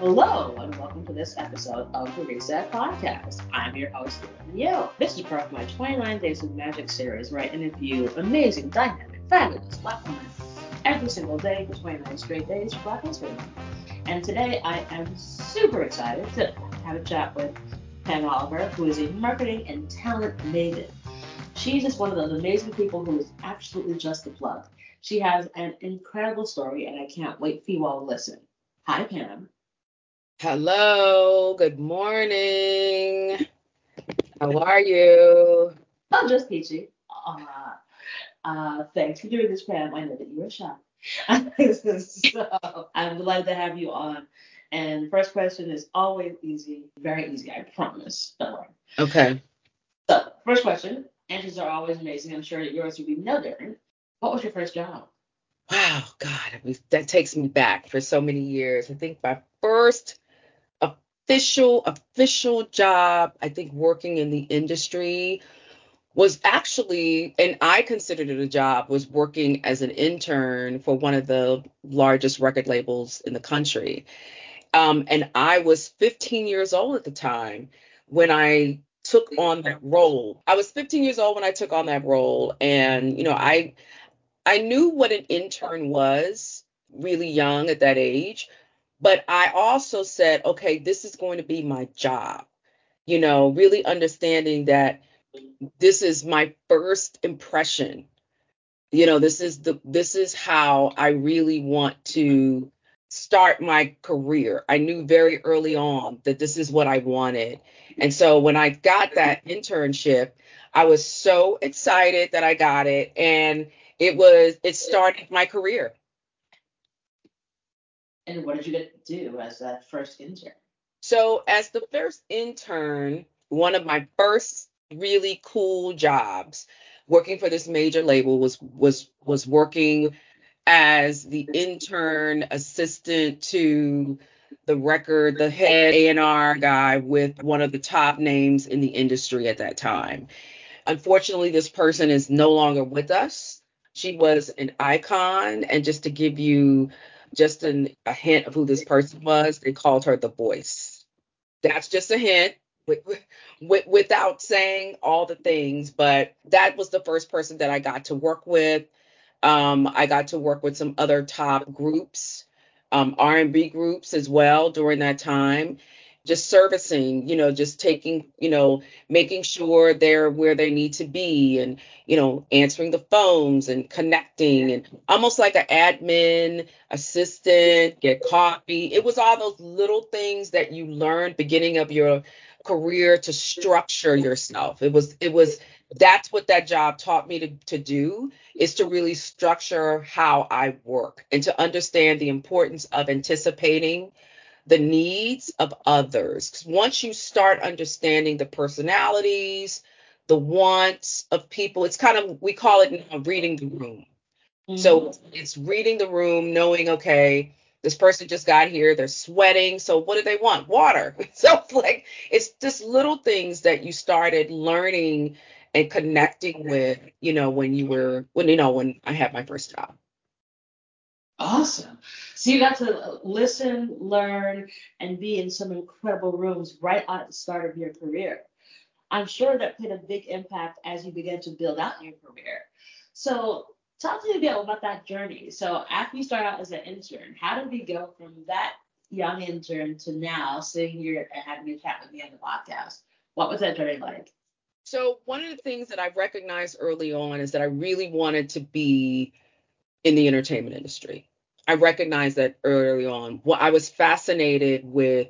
Hello, and welcome to this episode of the Reset Podcast. I'm your host, Yo. This is part of my 29 Days of Magic series where I interview amazing, dynamic, fabulous black women every single day for 29 straight days for Black History Month. And today I am super excited to have a chat with Pam Oliver, who is a marketing and talent maven. She's just one of those amazing people who is absolutely just a plug. She has an incredible story, and I can't wait for you all to listen. Hi, Pam. Hello, good morning. How are you? I'm just peachy. Uh, uh, thanks for doing this, Pam. I know that you were shy. so I'm delighted to have you on. And first question is always easy, very easy, I promise. Don't worry. Okay. So, first question. Answers are always amazing. I'm sure that yours will be no different. What was your first job? Wow, God, that takes me back for so many years. I think my first official official job, I think working in the industry was actually, and I considered it a job, was working as an intern for one of the largest record labels in the country. Um, and I was 15 years old at the time when I took on that role. I was 15 years old when I took on that role, and you know, I I knew what an intern was really young at that age, but I also said, okay, this is going to be my job. You know, really understanding that this is my first impression. You know, this is the this is how I really want to start my career. I knew very early on that this is what I wanted. And so when I got that internship, I was so excited that I got it and it was it started my career. And what did you get to do as that first intern? So, as the first intern, one of my first really cool jobs working for this major label was was was working as the intern assistant to the record, the head A&R guy with one of the top names in the industry at that time. Unfortunately, this person is no longer with us. She was an icon, and just to give you just an, a hint of who this person was, they called her the voice. That's just a hint with, with, without saying all the things, but that was the first person that I got to work with. Um, I got to work with some other top groups, um, R&B groups as well during that time just servicing, you know, just taking, you know, making sure they're where they need to be and, you know, answering the phones and connecting and almost like an admin assistant, get coffee. It was all those little things that you learned beginning of your career to structure yourself. It was, it was, that's what that job taught me to, to do is to really structure how I work and to understand the importance of anticipating the needs of others. Because Once you start understanding the personalities, the wants of people, it's kind of, we call it now reading the room. Mm-hmm. So it's reading the room, knowing, okay, this person just got here, they're sweating. So what do they want? Water. So like it's just little things that you started learning and connecting with, you know, when you were when you know when I had my first job. Awesome. So you got to listen, learn, and be in some incredible rooms right at the start of your career. I'm sure that played a big impact as you began to build out your career. So talk to me a bit about that journey. So after you start out as an intern, how did we go from that young intern to now sitting here and having a chat with me on the podcast? What was that journey like? So one of the things that I recognized early on is that I really wanted to be in the entertainment industry. I recognized that early on. Well, I was fascinated with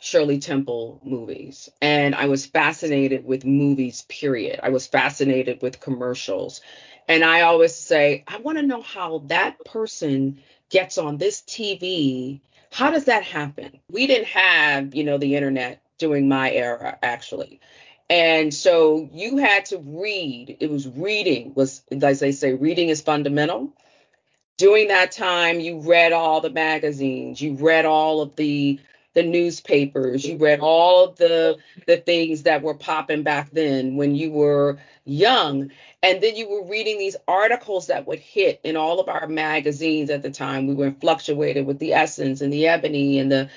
Shirley Temple movies, and I was fascinated with movies, period. I was fascinated with commercials. And I always say, I want to know how that person gets on this TV. How does that happen? We didn't have, you know, the internet during my era, actually. And so you had to read. It was reading was, as they say, reading is fundamental during that time you read all the magazines you read all of the the newspapers you read all of the the things that were popping back then when you were young. And then you were reading these articles that would hit in all of our magazines at the time. We were fluctuated with the essence and the ebony and the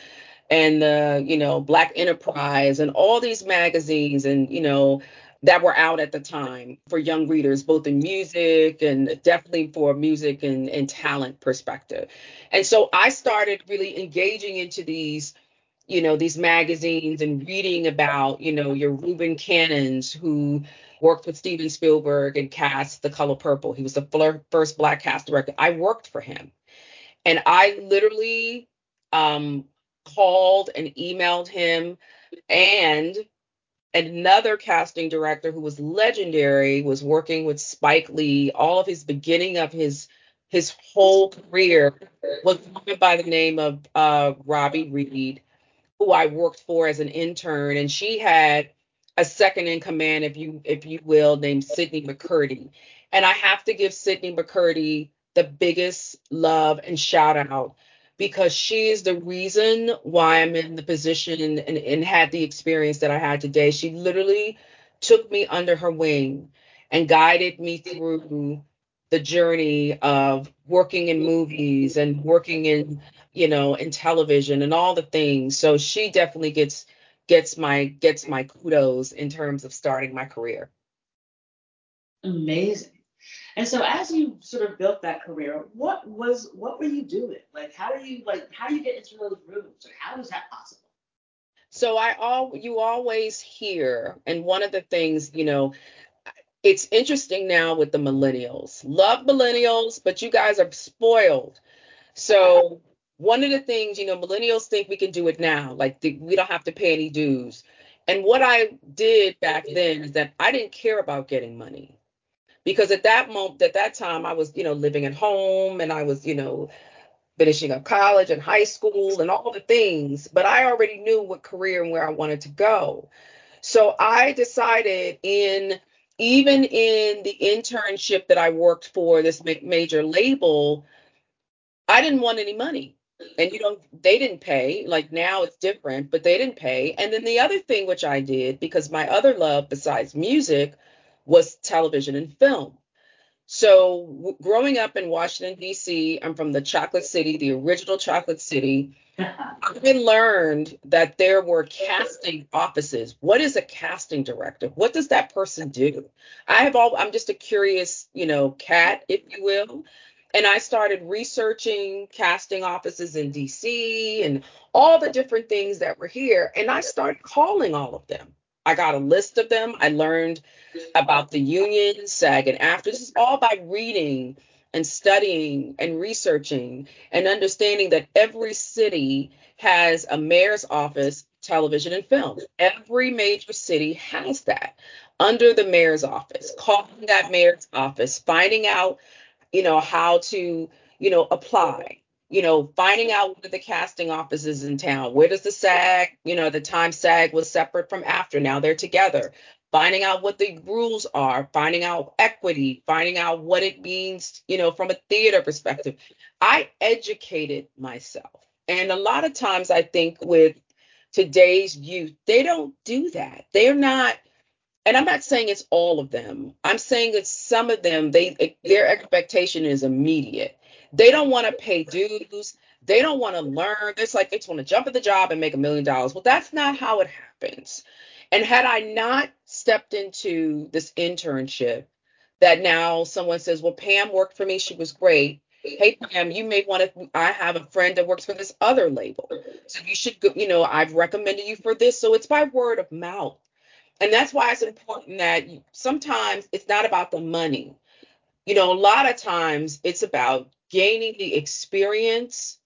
and the you know Black Enterprise and all these magazines and you know that were out at the time for young readers, both in music and definitely for music and, and talent perspective. And so I started really engaging into these, you know, these magazines and reading about, you know, your Reuben Cannons who worked with Steven Spielberg and cast The Color Purple. He was the first black cast director. I worked for him. And I literally um, called and emailed him and another casting director who was legendary was working with Spike Lee. All of his beginning of his his whole career was by the name of uh, Robi Reed, who I worked for as an intern, and she had a second in command, if you if you will, named Sydney McCurdy. And I have to give Sydney McCurdy the biggest love and shout out because she is the reason why I'm in the position and, and, and, had the experience that I had today. She literally took me under her wing and guided me through the journey of working in movies and working in, you know, in television and all the things. So she definitely gets gets my gets my kudos in terms of starting my career. Amazing. And so as you sort of built that career, what was what were you doing? Like how do you like how do you get into those rooms? Like how is that possible? So I all you always hear, and one of the things, you know, it's interesting now with the millennials. Love millennials, but you guys are spoiled. So one of the things, you know, millennials think we can do it now, like the, we don't have to pay any dues. And what I did back then is that I didn't care about getting money because at that moment at that time i was you know living at home and i was you know finishing up college and high school and all the things but i already knew what career and where i wanted to go. So i decided in even in the internship that i worked for this major label i didn't want any money. And you know they didn't pay. Like now it's different but they didn't pay. And then the other thing which i did because my other love besides music was television and film. So, w- growing up in Washington, D.C., I'm from the Chocolate City, the original Chocolate City. I've learned that there were casting offices. What is a casting director? What does that person do? I have all, I'm just a curious, you know, cat, if you will. And I started researching casting offices in DC and all the different things that were here. And I started calling all of them. I got a list of them. I learned about the union, SAG, and AFTRA. This is all by reading and studying and researching and understanding that every city has a mayor's office, television, and film. Every major city has that under the mayor's office. Calling that mayor's office, finding out, you know, how to, you know, apply you know, finding out what the casting offices in town. Where does the SAG, you know, the time SAG was separate from AFTRA. Now they're together. Finding out what the rules are, finding out equity, finding out what it means, you know, from a theater perspective. I educated myself. And a lot of times I think with today's youth, they don't do that. They're not and I'm not saying it's all of them. I'm saying that some of them, they their expectation is immediate. They don't want to pay dues. They don't want to learn. It's like they just want to jump at the job and make a million dollars. Well, that's not how it happens. And had I not stepped into this internship, that now someone says, Well, Pam worked for me, she was great. Hey Pam, you may want to. I have a friend that works for this other label. So you should go, you know, I've recommended you for this. So it's by word of mouth. And that's why it's important that sometimes it's not about the money. You know, a lot of times it's about gaining the experience,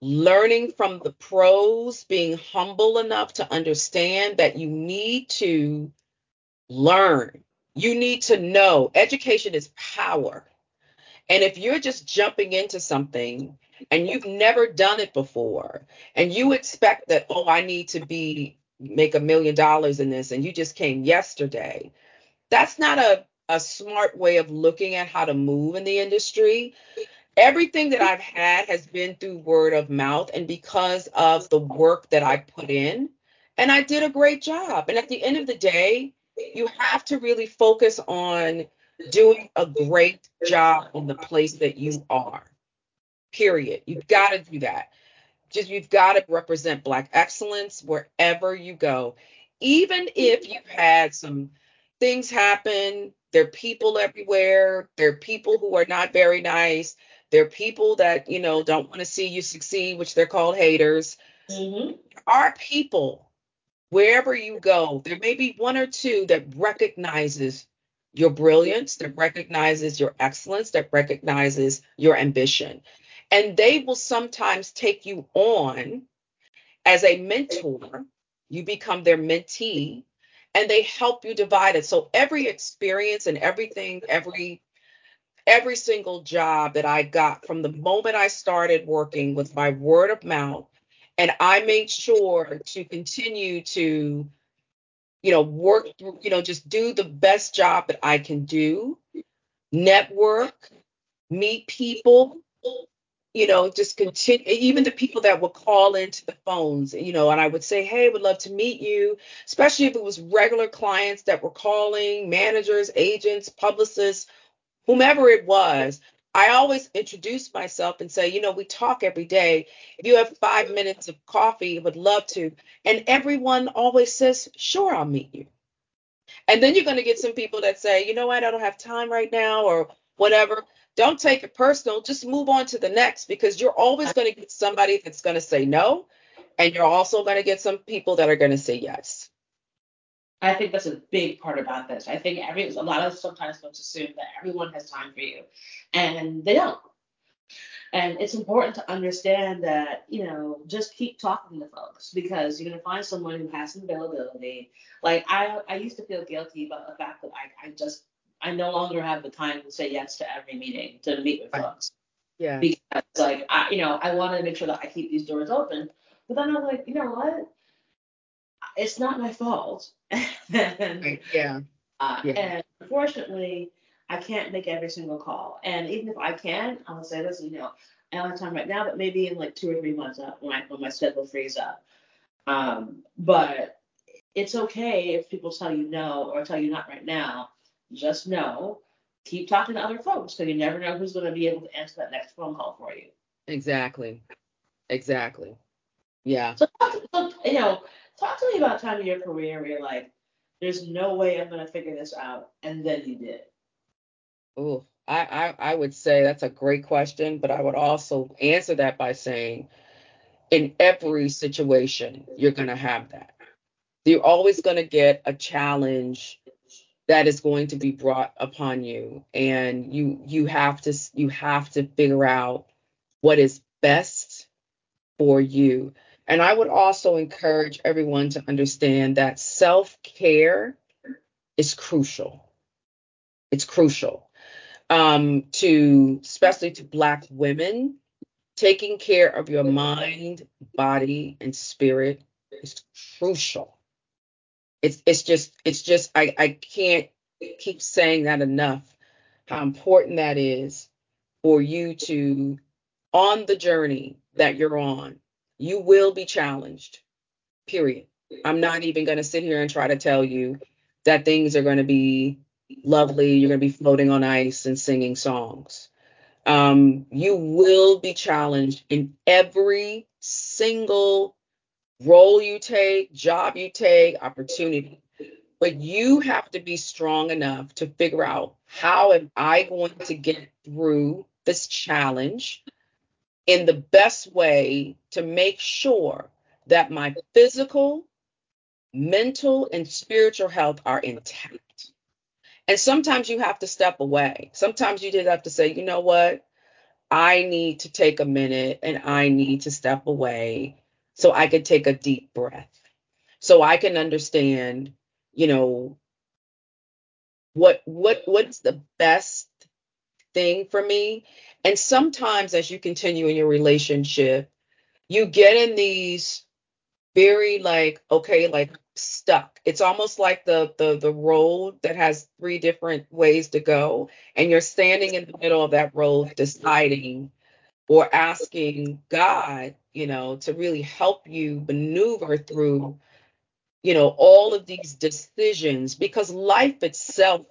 learning from the pros, being humble enough to understand that you need to learn. You need to know. Education is power. And if you're just jumping into something and you've never done it before and you expect that, oh, I need to be make a million dollars in this and you just came yesterday, that's not a, a smart way of looking at how to move in the industry. Everything that I've had has been through word of mouth and because of the work that I put in. And I did a great job. And at the end of the day, you have to really focus on doing a great job in the place that you are. Period. You've got to do that just you've got to represent black excellence wherever you go. Even if you've had some things happen, there are people everywhere, there are people who are not very nice, there are people that, you know, don't want to see you succeed, which they're called haters. Mm-hmm. Are people wherever you go, there may be one or two that recognizes your brilliance, that recognizes your excellence, that recognizes your ambition. And they will sometimes take you on as a mentor. You become their mentee and they help you divide it. So every experience and everything, every every single job that I got from the moment I started working with my word of mouth and I made sure to continue to you know work you know just do the best job that I can do network meet people you know just continue even the people that would call into the phones you know and I would say hey would love to meet you especially if it was regular clients that were calling managers agents publicists whomever it was I always introduce myself and say, you know, we talk every day. If you have five minutes of coffee, would love to. And everyone always says, sure, I'll meet you. And then you're going to get some people that say, you know what, I don't have time right now or whatever. Don't take it personal. Just move on to the next because you're always going to get somebody that's going to say no. And you're also going to get some people that are going to say yes. I think that's a big part about this. I think every a lot of sometimes folks assume that everyone has time for you, and they don't. And it's important to understand that, you know, just keep talking to folks because you're gonna find someone who has some availability. Like I I used to feel guilty about the fact that I, I just I no longer have the time to say yes to every meeting to meet with folks. Yeah. Because like I you know, I want to make sure that I keep these doors open. But then I'm like, you know what? It's not my fault and, yeah. Uh, yeah. And unfortunately, I can't make every single call. And even if I can, I'll say this, you know, I don't have time right now, but maybe in like two or three months uh, when, I, when my schedule frees up. Um, but it's okay if people tell you no or tell you not right now. Just know, keep talking to other folks because you never know who's going to be able to answer that next phone call for you. Exactly. Exactly. Yeah. So, so you know, talk to me about time in your career where you're like, there's no way I'm gonna figure this out, and then you did. Oh, I, I I would say that's a great question, but I would also answer that by saying, in every situation, you're gonna have that. You're always gonna get a challenge that is going to be brought upon you, and you you have to you have to figure out what is best for you. And I would also encourage everyone to understand that self care is crucial. It's crucial um, to, especially to Black women, taking care of your mind, body, and spirit is crucial. It's it's just it's just I I can't keep saying that enough. How important that is for you to on the journey that you're on you will be challenged, period. I'm not even going to sit here and try to tell you that things are going to be lovely. You're going to be floating on ice and singing songs. Um, you will be challenged in every single role you take, job you take, opportunity. But you have to be strong enough to figure out how am I going to get through this challenge in the best way to make sure that my physical, mental, and spiritual health are intact. And sometimes you have to step away. Sometimes you just have to say, you know what? I need to take a minute and I need to step away so I can take a deep breath. So I can understand, you know, what what what's the best thing for me and sometimes as you continue in your relationship, you get in these very like, okay, like stuck. It's almost like the the the road that has three different ways to go and you're standing in the middle of that road deciding or asking God, you know, to really help you maneuver through you know all of these decisions because life itself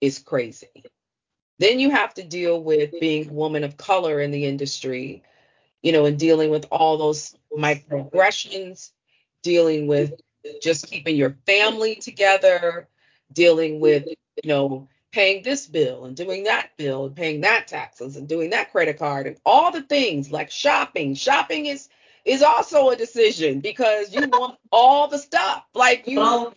is crazy. Then you have to deal with being a woman of color in the industry, you know, and dealing with all those microaggressions, dealing with just keeping your family together, dealing with, you know, paying this bill and doing that bill and paying that taxes and doing that credit card and all the things like shopping. Shopping is is also a decision because you want all the stuff. Like you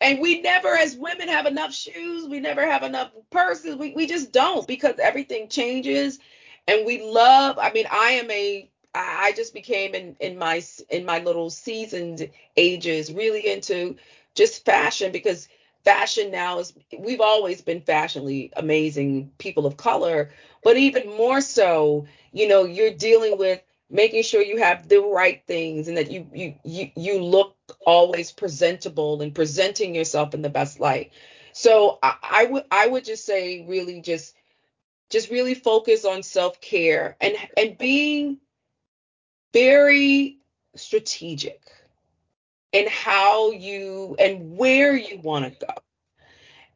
and we never as women have enough shoes, we never have enough purses. We we just don't because everything changes and we love, I mean, I am a I just became in in my in my little seasoned ages really into just fashion because fashion now is we've always been fashionably amazing people of color but even more so you know you're dealing with making sure you have the right things and that you you you, you look always presentable and presenting yourself in the best light. So I, I would i would just say really just just really focus on self-care and and being very strategic in how you and where you want to go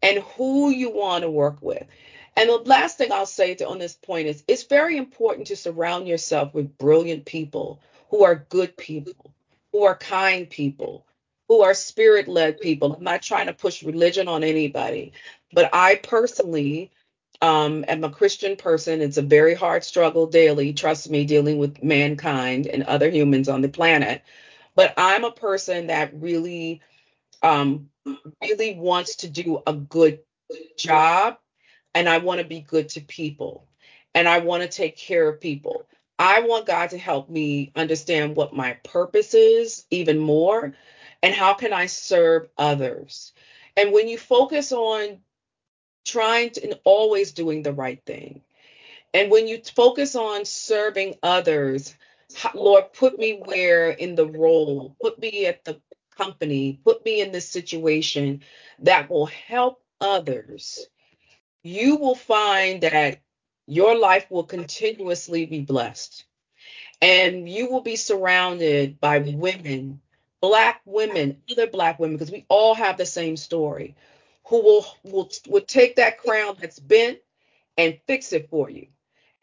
and who you want to work with. And the last thing I'll say to, on this point is it's very important to surround yourself with brilliant people who are good people, who are kind people, who are spirit led people. I'm not trying to push religion on anybody, but I personally um, am a Christian person. It's a very hard struggle daily, trust me, dealing with mankind and other humans on the planet. But I'm a person that really, um, really wants to do a good job and I want to be good to people and I want to take care of people. I want God to help me understand what my purpose is even more and how can I serve others. And when you focus on trying to and always doing the right thing. And when you focus on serving others, Lord, put me where in the role, put me at the company, put me in this situation that will help others. You will find that your life will continuously be blessed. And you will be surrounded by women, black women, other black women, because we all have the same story who will will will take that crown that's bent and fix it for you.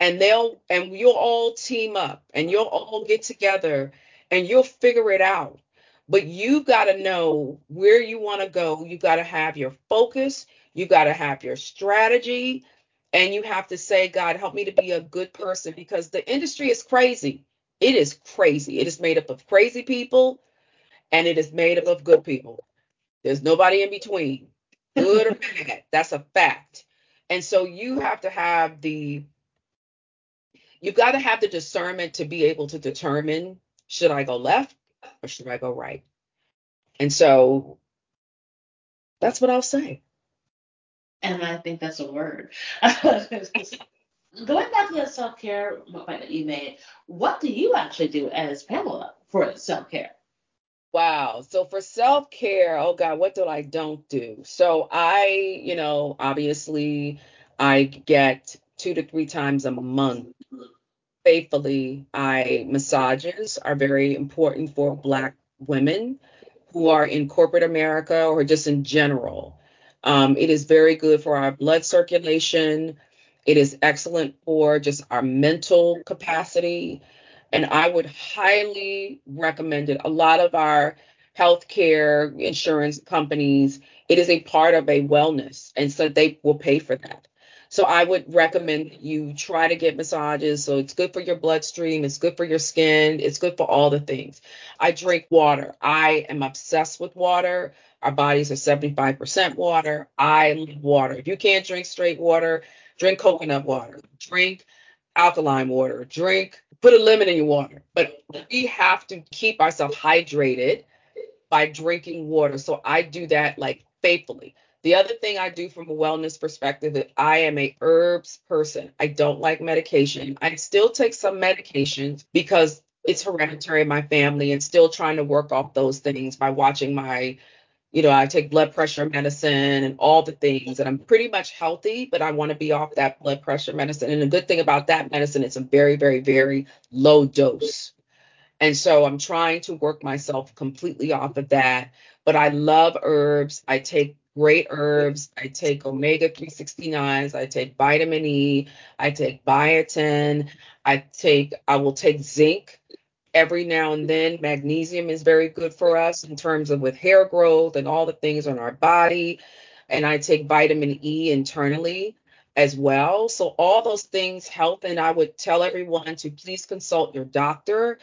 And they'll and you'll all team up and you'll all get together and you'll figure it out. But you've got to know where you want to go. You got to have your focus, you got to have your strategy, and you have to say, God, help me to be a good person because the industry is crazy. It is crazy. It is made up of crazy people and it is made up of good people. There's nobody in between, good or bad. That's a fact. And so you have to have the you've got to have the discernment to be able to determine should I go left or should I go right? And so that's what I'll say. And I think that's a word. Going back to the self care point that you made, what do you actually do as Pamela for self care? Wow. So for self care, oh God, what do I don't do? So I, you know, obviously I get two to three times a month faithfully. I massages are very important for Black women who are in corporate America or just in general. Um, it is very good for our blood circulation. It is excellent for just our mental capacity and I would highly recommend it. A lot of our healthcare insurance companies, it is a part of a wellness, and so they will pay for that. So I would recommend you try to get massages. So it's good for your bloodstream, it's good for your skin, it's good for all the things. I drink water. I am obsessed with water. Our bodies are 75% water. I love water. If you can't drink straight water, drink coconut water. Drink alkaline water, drink, put a lemon in your water. But we have to keep ourselves hydrated by drinking water. So I do that like faithfully. The other thing I do from a wellness perspective is I am a herbs person. I don't like medication. I still take some medications because it's hereditary in my family and still trying to work off those things by watching my you know, I take blood pressure medicine and all the things, and I'm pretty much healthy, but I want to be off that blood pressure medicine. And the good thing about that medicine, it's a very, very, very low dose. And so I'm trying to work myself completely off of that. But I love herbs. I take great herbs. I take omega 369s. I take vitamin E. I take biotin. I take, I will take zinc every now and mm-hmm. then. Magnesium is very good for us in terms of with hair growth and all the things on our body. And I take vitamin E internally as well. So all those things help. And I would tell everyone to please consult your doctor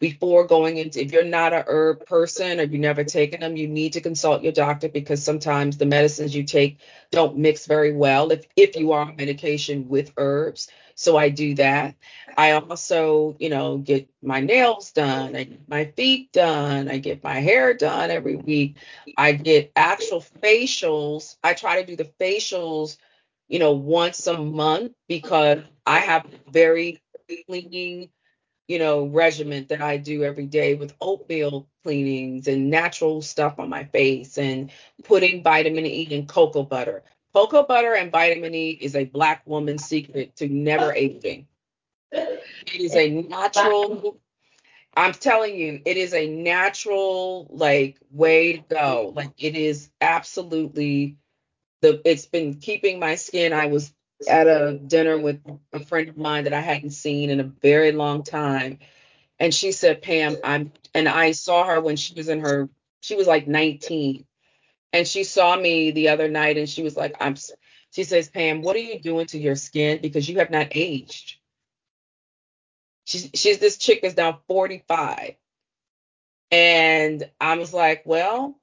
before going into if you're not a herb person or you've never taken them you need to consult your doctor because sometimes the medicines you take don't mix very well if if you are on medication with herbs. So i do that. I also you know get my nails done. I get my feet done. I get my hair done every week. I get actual facials. I try to do the facials you know once a month because i have very cleaning you know, regimen that I do every day with oatmeal cleanings and natural stuff on my face and putting vitamin E in cocoa butter. Cocoa butter and vitamin E is a black woman's secret to never aging. It is a natural I'm telling you, it is a natural like way to go. Like it is absolutely the it's been keeping my skin. I was at a dinner with a friend of mine that I hadn't seen in a very long time. And she said, Pam, I'm, and I saw her when she was in her, she was like 19. And she saw me the other night and she was like, I'm, she says, Pam, what are you doing to your skin? Because you have not aged. She's, she's this chick is now 45. And I was like, well,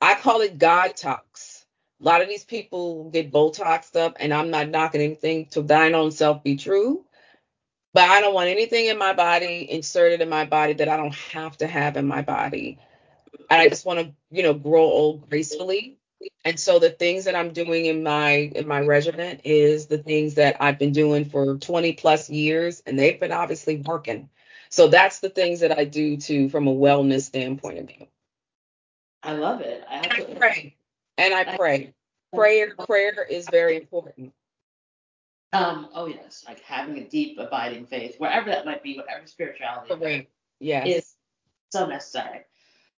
I call it God talks a lot of these people get Botoxed up, and I'm not knocking anything to thine own self be true. But I don't want anything in my body inserted in my body that I don't have to have in my body. And I just want to, you know, grow old gracefully. And so the things that I'm doing in my in my regimen is the things that I've been doing for 20 plus years, and they've been obviously working. So that's the things that I do too from a wellness standpoint of view. I love it. I, I pray and I pray. Prayer, prayer is very important. Um, oh yes, like having a deep, abiding faith, wherever that might be, whatever spirituality Correct. Yes. is so necessary.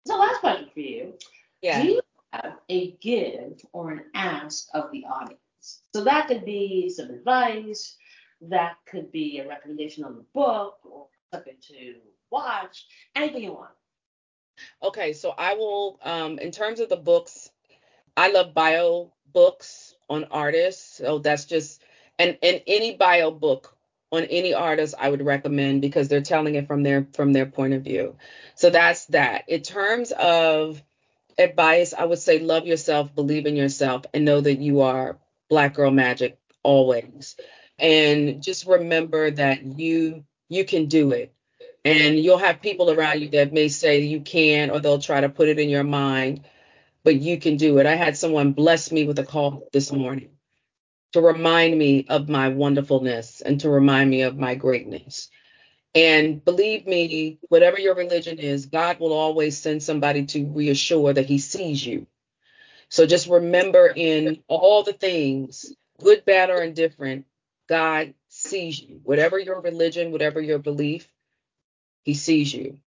So last question for you. Yeah. Do you have a give or an ask of the audience? So that could be some advice, that could be a recommendation on a book or something to watch, anything you want. Okay, so I will um in terms of the books, I love bio books on artists. So that's just and and any bio book on any artist I would recommend because they're telling it from their from their point of view. So that's that. In terms of advice, I would say love yourself, believe in yourself, and know that you are black girl magic always. And just remember that you you can do it. And you'll have people around you that may say you can, or they'll try to put it in your mind but you can do it. I had someone bless me with a call this morning to remind me of my wonderfulness and to remind me of my greatness. And believe me, whatever your religion is, God will always send somebody to reassure that He sees you. So just remember in all the things, good, bad, or indifferent, God sees you. Whatever your religion, whatever your belief, He sees you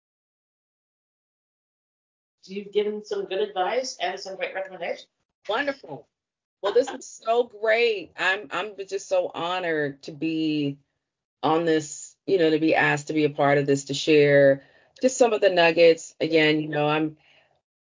you've given some good advice and some great recommendations. Wonderful. Well, this is so great. I'm I'm just so honored to be on this, you know, to be asked to be a part of this to share just some of the nuggets. Again, you know, I'm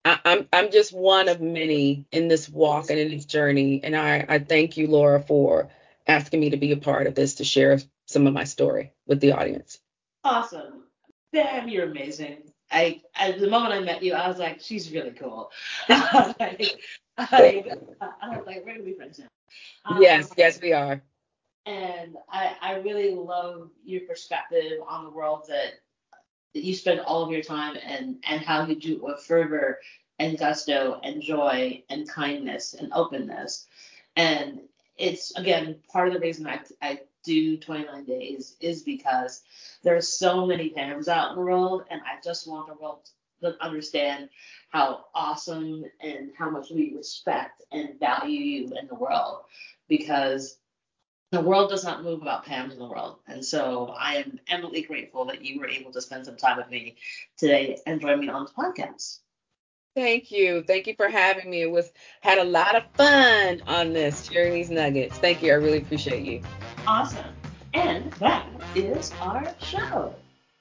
I, I'm I'm just one of many in this walk and in this journey, and I I thank you, Laura, for asking me to be a part of this to share some of my story with the audience. Awesome. Damn, you're amazing. I, at the moment I met you, I was like, she's really cool. I, I, I was like, we're gonna be friends now. Um, yes, yes, we are. And I, I really love your perspective on the world that, that you spend all of your time and and how you do it with fervor and gusto and joy and kindness and openness. And it's again part of the reason I, I do 29 days is because there's so many Pams out in the world, and I just want the world to understand how awesome and how much we respect and value you in the world because the world does not move without Pams in the world. And so I am eminently grateful that you were able to spend some time with me today and join me on the podcast. Thank you. Thank you for having me. It was had a lot of fun on this, sharing these nuggets. Thank you. I really appreciate you. Awesome. And that is our show.